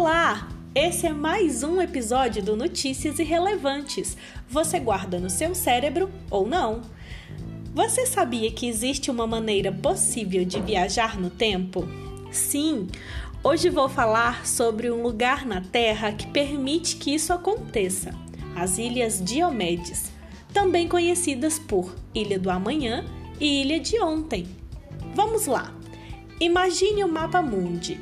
Olá! Esse é mais um episódio do Notícias Irrelevantes. Você guarda no seu cérebro ou não? Você sabia que existe uma maneira possível de viajar no tempo? Sim! Hoje vou falar sobre um lugar na Terra que permite que isso aconteça: as Ilhas Diomedes, também conhecidas por Ilha do Amanhã e Ilha de Ontem. Vamos lá! Imagine o mapa mundi.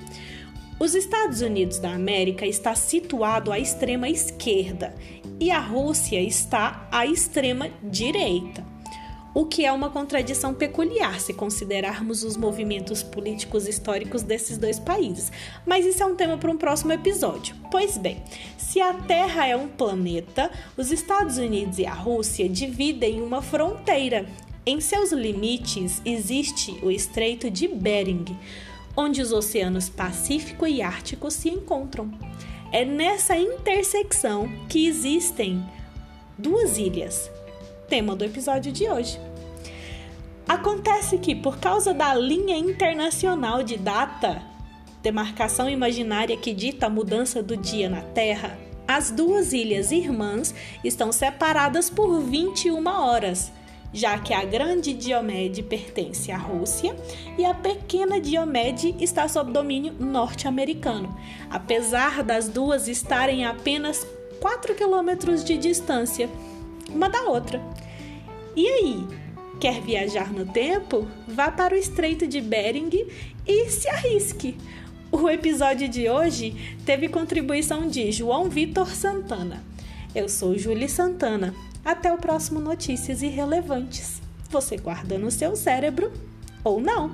Os Estados Unidos da América está situado à extrema esquerda e a Rússia está à extrema direita. O que é uma contradição peculiar se considerarmos os movimentos políticos históricos desses dois países. Mas isso é um tema para um próximo episódio. Pois bem, se a Terra é um planeta, os Estados Unidos e a Rússia dividem uma fronteira. Em seus limites existe o Estreito de Bering onde os oceanos Pacífico e Ártico se encontram. É nessa intersecção que existem duas ilhas, tema do episódio de hoje. Acontece que, por causa da linha internacional de data, demarcação imaginária que dita a mudança do dia na Terra, as duas ilhas irmãs estão separadas por 21 horas já que a grande Diomede pertence à Rússia e a pequena Diomede está sob domínio norte-americano, apesar das duas estarem a apenas 4 quilômetros de distância uma da outra. E aí? Quer viajar no tempo? Vá para o Estreito de Bering e se arrisque! O episódio de hoje teve contribuição de João Vitor Santana. Eu sou Julie Santana até o próximo Notícias Irrelevantes. Você guarda no seu cérebro ou não?